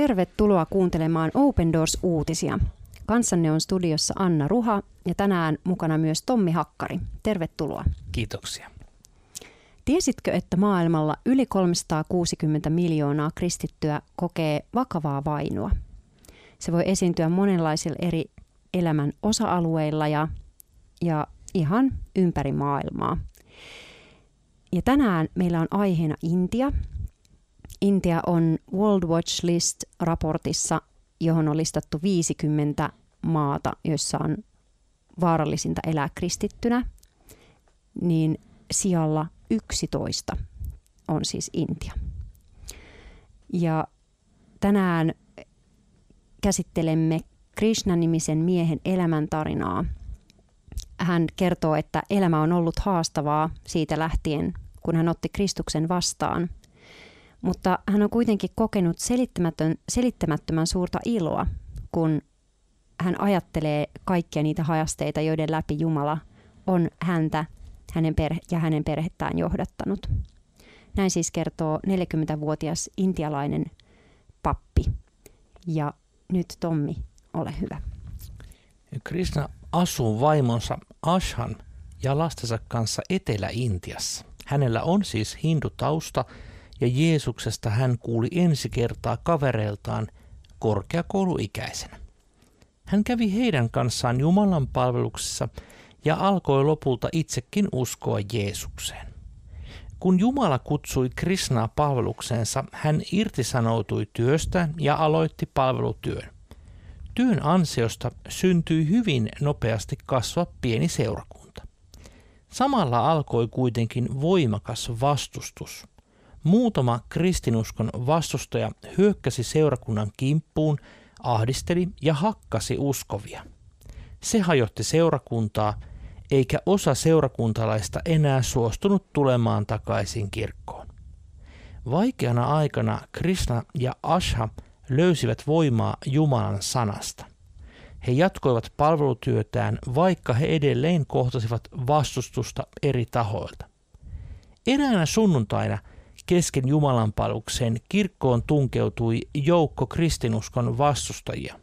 Tervetuloa kuuntelemaan Open Doors-uutisia. Kanssanne on studiossa Anna Ruha ja tänään mukana myös Tommi Hakkari. Tervetuloa. Kiitoksia. Tiesitkö, että maailmalla yli 360 miljoonaa kristittyä kokee vakavaa vainoa? Se voi esiintyä monenlaisilla eri elämän osa-alueilla ja, ja ihan ympäri maailmaa. Ja tänään meillä on aiheena Intia. Intia on World Watch List-raportissa, johon on listattu 50 maata, joissa on vaarallisinta elää kristittynä, niin sijalla 11 on siis Intia. Ja tänään käsittelemme Krishna-nimisen miehen elämäntarinaa. Hän kertoo, että elämä on ollut haastavaa siitä lähtien, kun hän otti Kristuksen vastaan. Mutta hän on kuitenkin kokenut selittämätön, selittämättömän suurta iloa, kun hän ajattelee kaikkia niitä hajasteita, joiden läpi Jumala on häntä hänen perhe- ja hänen perhettään johdattanut. Näin siis kertoo 40-vuotias intialainen pappi. Ja nyt Tommi, ole hyvä. Krishna asuu vaimonsa Ashan ja lastensa kanssa Etelä-Intiassa. Hänellä on siis hindutausta ja Jeesuksesta hän kuuli ensi kertaa kavereiltaan korkeakouluikäisenä. Hän kävi heidän kanssaan Jumalan palveluksessa ja alkoi lopulta itsekin uskoa Jeesukseen. Kun Jumala kutsui Krisnaa palvelukseensa, hän irtisanoutui työstä ja aloitti palvelutyön. Työn ansiosta syntyi hyvin nopeasti kasva pieni seurakunta. Samalla alkoi kuitenkin voimakas vastustus. Muutama kristinuskon vastustaja hyökkäsi seurakunnan kimppuun, ahdisteli ja hakkasi uskovia. Se hajotti seurakuntaa, eikä osa seurakuntalaista enää suostunut tulemaan takaisin kirkkoon. Vaikeana aikana Krishna ja Asha löysivät voimaa Jumalan sanasta. He jatkoivat palvelutyötään, vaikka he edelleen kohtasivat vastustusta eri tahoilta. Eräänä sunnuntaina kesken Jumalan palvelukseen kirkkoon tunkeutui joukko kristinuskon vastustajia.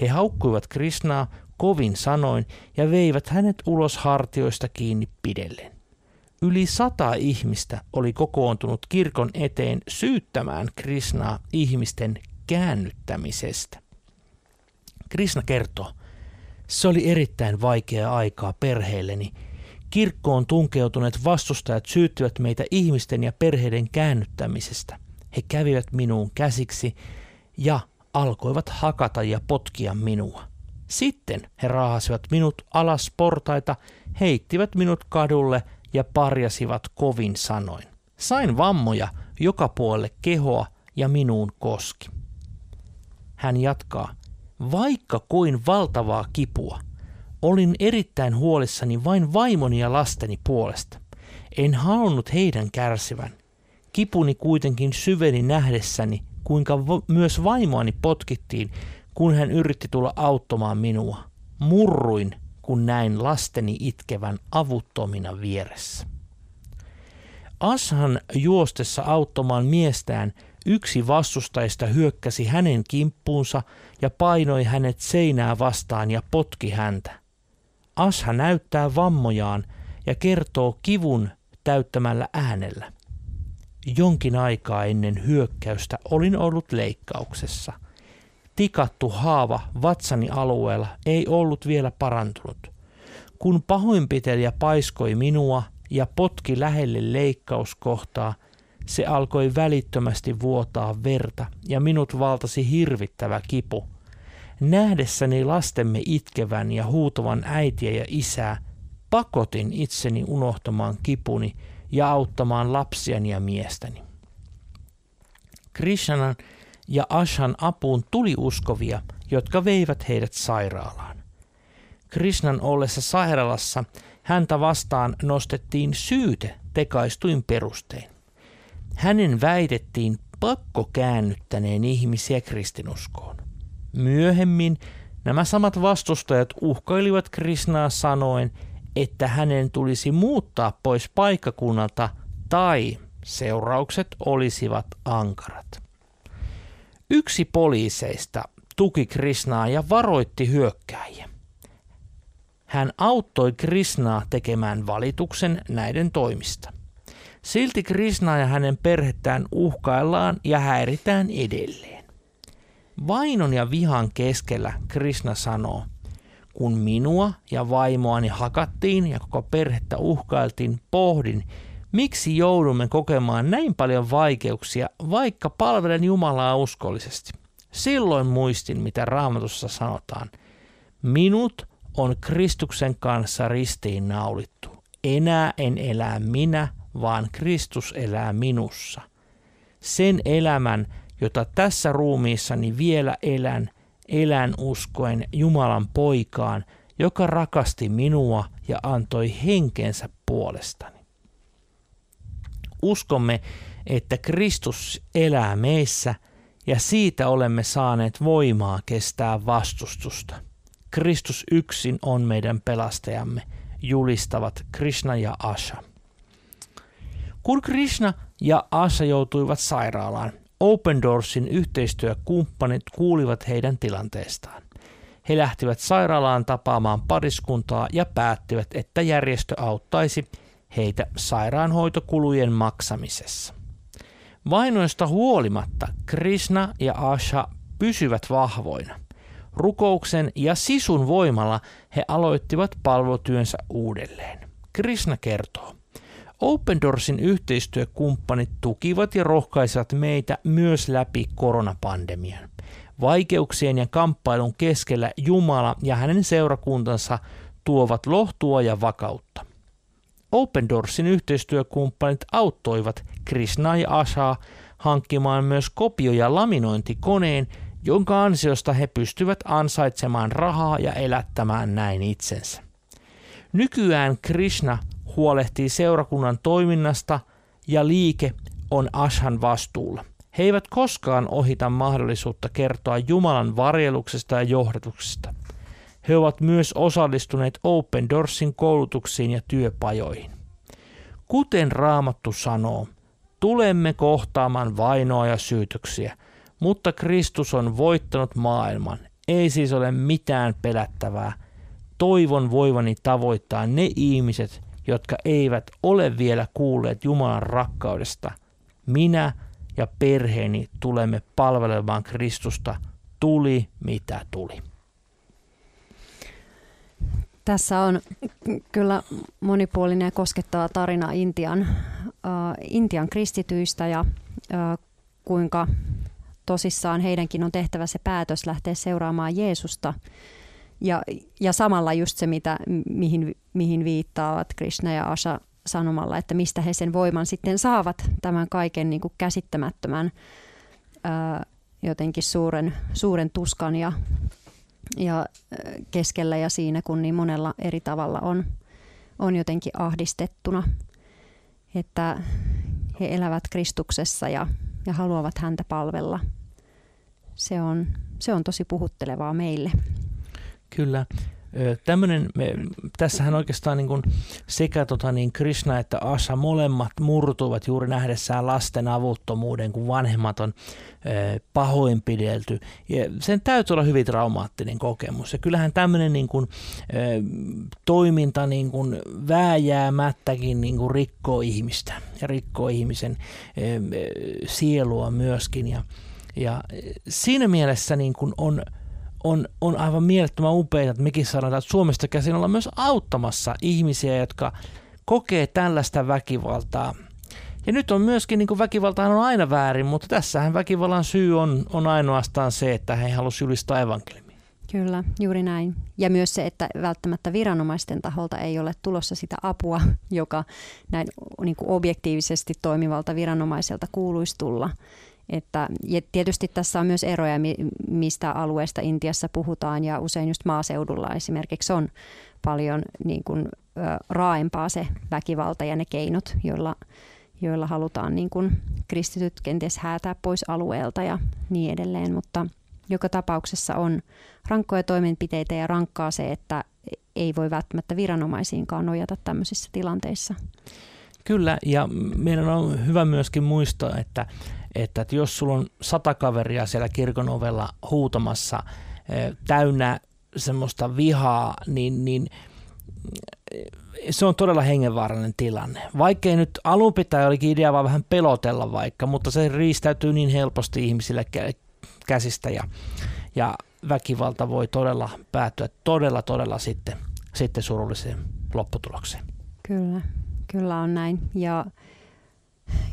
He haukkuivat Krisnaa kovin sanoin ja veivät hänet ulos hartioista kiinni pidellen. Yli sata ihmistä oli kokoontunut kirkon eteen syyttämään Krisnaa ihmisten käännyttämisestä. Krishna kertoo, se oli erittäin vaikeaa aikaa perheelleni. Kirkkoon tunkeutuneet vastustajat syyttivät meitä ihmisten ja perheiden käännyttämisestä. He kävivät minuun käsiksi ja alkoivat hakata ja potkia minua. Sitten he raahasivat minut alas portaita, heittivät minut kadulle ja parjasivat kovin sanoin. Sain vammoja joka puolelle kehoa ja minuun koski. Hän jatkaa, vaikka kuin valtavaa kipua, olin erittäin huolissani vain vaimoni ja lasteni puolesta. En halunnut heidän kärsivän. Kipuni kuitenkin syveni nähdessäni, kuinka myös vaimoani potkittiin kun hän yritti tulla auttamaan minua. Murruin, kun näin lasteni itkevän avuttomina vieressä. Ashan juostessa auttamaan miestään yksi vastustajista hyökkäsi hänen kimppuunsa ja painoi hänet seinää vastaan ja potki häntä. Asha näyttää vammojaan ja kertoo kivun täyttämällä äänellä. Jonkin aikaa ennen hyökkäystä olin ollut leikkauksessa – tikattu haava vatsani alueella ei ollut vielä parantunut. Kun pahoinpitelijä paiskoi minua ja potki lähelle leikkauskohtaa, se alkoi välittömästi vuotaa verta ja minut valtasi hirvittävä kipu. Nähdessäni lastemme itkevän ja huutavan äitiä ja isää, pakotin itseni unohtamaan kipuni ja auttamaan lapsiani ja miestäni. Krishnan ja Ashan apuun tuli uskovia, jotka veivät heidät sairaalaan. Krishnan ollessa sairaalassa häntä vastaan nostettiin syyte tekaistuin perustein. Hänen väitettiin pakko käännyttäneen ihmisiä kristinuskoon. Myöhemmin nämä samat vastustajat uhkailivat Krishnaa sanoen, että hänen tulisi muuttaa pois paikkakunnalta tai seuraukset olisivat ankarat. Yksi poliiseista tuki Krishnaa ja varoitti hyökkääjiä. Hän auttoi Krishnaa tekemään valituksen näiden toimista. Silti Krishnaa ja hänen perhettään uhkaillaan ja häiritään edelleen. Vainon ja vihan keskellä Krishna sanoo, kun minua ja vaimoani hakattiin ja koko perhettä uhkailtiin, pohdin, miksi joudumme kokemaan näin paljon vaikeuksia, vaikka palvelen Jumalaa uskollisesti. Silloin muistin, mitä raamatussa sanotaan. Minut on Kristuksen kanssa ristiin naulittu. Enää en elää minä, vaan Kristus elää minussa. Sen elämän, jota tässä ruumiissani vielä elän, elän uskoen Jumalan poikaan, joka rakasti minua ja antoi henkensä puolestani. Uskomme, että Kristus elää meissä ja siitä olemme saaneet voimaa kestää vastustusta. Kristus yksin on meidän pelastajamme, julistavat Krishna ja Asha. Kun Krishna ja Asha joutuivat sairaalaan, Open Doorsin yhteistyökumppanit kuulivat heidän tilanteestaan. He lähtivät sairaalaan tapaamaan pariskuntaa ja päättivät, että järjestö auttaisi heitä sairaanhoitokulujen maksamisessa. Vainoista huolimatta Krishna ja Asha pysyvät vahvoina. Rukouksen ja sisun voimalla he aloittivat palvelutyönsä uudelleen. Krishna kertoo, Open Doorsin yhteistyökumppanit tukivat ja rohkaisivat meitä myös läpi koronapandemian. Vaikeuksien ja kamppailun keskellä Jumala ja hänen seurakuntansa tuovat lohtua ja vakautta. Open Doorsin yhteistyökumppanit auttoivat Krishna ja Ashaa hankkimaan myös kopio- ja laminointikoneen, jonka ansiosta he pystyvät ansaitsemaan rahaa ja elättämään näin itsensä. Nykyään Krishna huolehtii seurakunnan toiminnasta ja liike on Ashan vastuulla. He eivät koskaan ohita mahdollisuutta kertoa Jumalan varjeluksesta ja johdatuksesta. He ovat myös osallistuneet Open Doorsin koulutuksiin ja työpajoihin. Kuten Raamattu sanoo, tulemme kohtaamaan vainoa ja syytöksiä, mutta Kristus on voittanut maailman. Ei siis ole mitään pelättävää. Toivon voivani tavoittaa ne ihmiset, jotka eivät ole vielä kuulleet Jumalan rakkaudesta. Minä ja perheeni tulemme palvelemaan Kristusta, tuli mitä tuli. Tässä on kyllä monipuolinen ja koskettava tarina Intian, uh, Intian kristityistä ja uh, kuinka tosissaan heidänkin on tehtävä se päätös lähteä seuraamaan Jeesusta. Ja, ja samalla just se, mitä, mihin, mihin viittaavat Krishna ja Asha sanomalla, että mistä he sen voiman sitten saavat tämän kaiken niin kuin käsittämättömän ää, jotenkin suuren, suuren tuskan ja, ja keskellä ja siinä, kun niin monella eri tavalla on, on jotenkin ahdistettuna. Että he elävät Kristuksessa ja, ja haluavat häntä palvella. Se on, se on tosi puhuttelevaa meille. Kyllä. Tämmönen, me, tässähän oikeastaan niin kuin sekä tota niin Krishna että Asha molemmat murtuvat juuri nähdessään lasten avuttomuuden, kun vanhemmat on pahoinpidelty. Ja sen täytyy olla hyvin traumaattinen kokemus. Ja kyllähän tämmöinen niin kuin, toiminta niin kuin vääjäämättäkin niin kuin rikkoo ihmistä ja rikkoo ihmisen sielua myöskin. Ja, ja siinä mielessä niin kuin on on, on aivan mielettömän upeita, että mekin saadaan että Suomesta käsin olla myös auttamassa ihmisiä, jotka kokee tällaista väkivaltaa. Ja nyt on myöskin, niin väkivalta on aina väärin, mutta tässähän väkivallan syy on, on ainoastaan se, että he halusivat julistaa evankeliumia. Kyllä, juuri näin. Ja myös se, että välttämättä viranomaisten taholta ei ole tulossa sitä apua, joka näin niin kuin objektiivisesti toimivalta viranomaiselta kuuluisi tulla. Että, ja tietysti tässä on myös eroja, mistä alueesta Intiassa puhutaan ja usein just maaseudulla esimerkiksi on paljon niin kuin, raaempaa se väkivalta ja ne keinot, joilla, joilla halutaan niin kuin kristityt kenties häätää pois alueelta ja niin edelleen, mutta joka tapauksessa on rankkoja toimenpiteitä ja rankkaa se, että ei voi välttämättä viranomaisiinkaan nojata tämmöisissä tilanteissa. Kyllä, ja meidän on hyvä myöskin muistaa, että että, että jos sulla on sata kaveria siellä kirkon ovella huutamassa täynnä semmoista vihaa, niin, niin se on todella hengenvaarallinen tilanne. Vaikkei nyt alun pitäen olikin idea vaan vähän pelotella vaikka, mutta se riistäytyy niin helposti ihmisille käsistä ja, ja väkivalta voi todella päätyä todella, todella sitten, sitten surulliseen lopputulokseen. Kyllä, kyllä on näin. Ja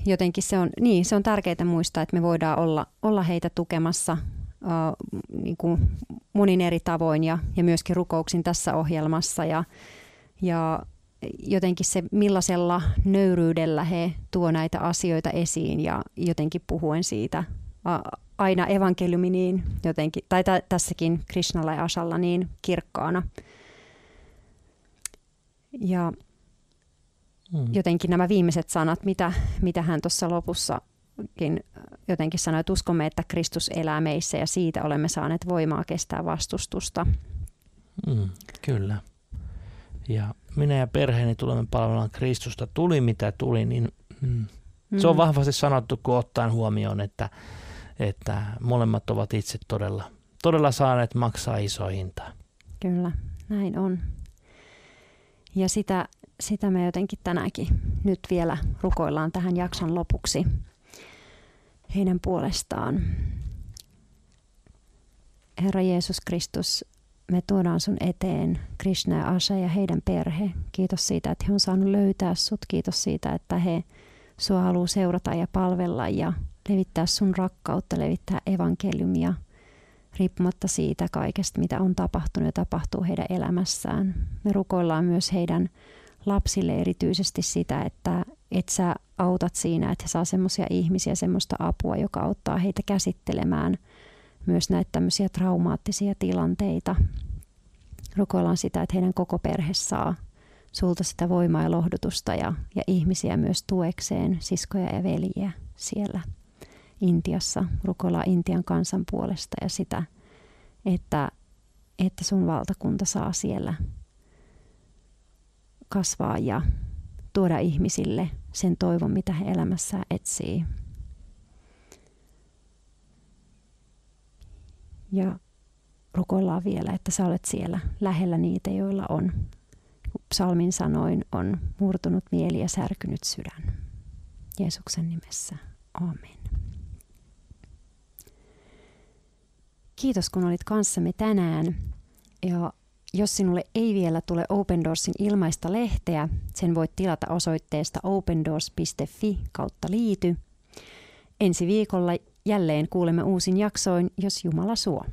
jotenkin se on, niin, se on tärkeää muistaa, että me voidaan olla, olla heitä tukemassa uh, niin kuin monin eri tavoin ja, ja myöskin rukouksin tässä ohjelmassa. Ja, ja jotenkin se, millaisella nöyryydellä he tuo näitä asioita esiin ja jotenkin puhuen siitä aina evankeliumi niin jotenkin, tai t- tässäkin Krishnalla ja Asalla niin kirkkaana. Ja hmm. jotenkin nämä viimeiset sanat, mitä, mitä hän tuossa lopussakin jotenkin sanoi, että uskomme, että Kristus elää meissä ja siitä olemme saaneet voimaa kestää vastustusta. Hmm, kyllä. Ja minä ja perheeni tulemme palvelemaan Kristusta. Tuli mitä tuli, niin mm. se on hmm. vahvasti sanottu, kun ottaen huomioon, että että molemmat ovat itse todella, todella saaneet maksaa iso hintaa. Kyllä, näin on. Ja sitä, sitä me jotenkin tänäänkin nyt vielä rukoillaan tähän jakson lopuksi heidän puolestaan. Herra Jeesus Kristus, me tuodaan sun eteen Krishna ja Asha ja heidän perhe. Kiitos siitä, että he on saanut löytää sut. Kiitos siitä, että he sua haluaa seurata ja palvella ja levittää sun rakkautta, levittää evankeliumia, riippumatta siitä kaikesta, mitä on tapahtunut ja tapahtuu heidän elämässään. Me rukoillaan myös heidän lapsille erityisesti sitä, että et sä autat siinä, että he saa semmoisia ihmisiä, semmoista apua, joka auttaa heitä käsittelemään myös näitä tämmöisiä traumaattisia tilanteita. Rukoillaan sitä, että heidän koko perhe saa sulta sitä voimaa ja lohdutusta ja, ja ihmisiä myös tuekseen, siskoja ja veljiä siellä. Intiassa, rukoillaan Intian kansan puolesta ja sitä, että, että sun valtakunta saa siellä kasvaa ja tuoda ihmisille sen toivon, mitä he elämässään etsii. Ja rukoillaan vielä, että sä olet siellä lähellä niitä, joilla on, psalmin sanoin, on murtunut mieli ja särkynyt sydän. Jeesuksen nimessä. Amen. Kiitos kun olit kanssamme tänään. Ja jos sinulle ei vielä tule Open Doorsin ilmaista lehteä, sen voit tilata osoitteesta opendoors.fi kautta liity. Ensi viikolla jälleen kuulemme uusin jaksoin, jos Jumala suo.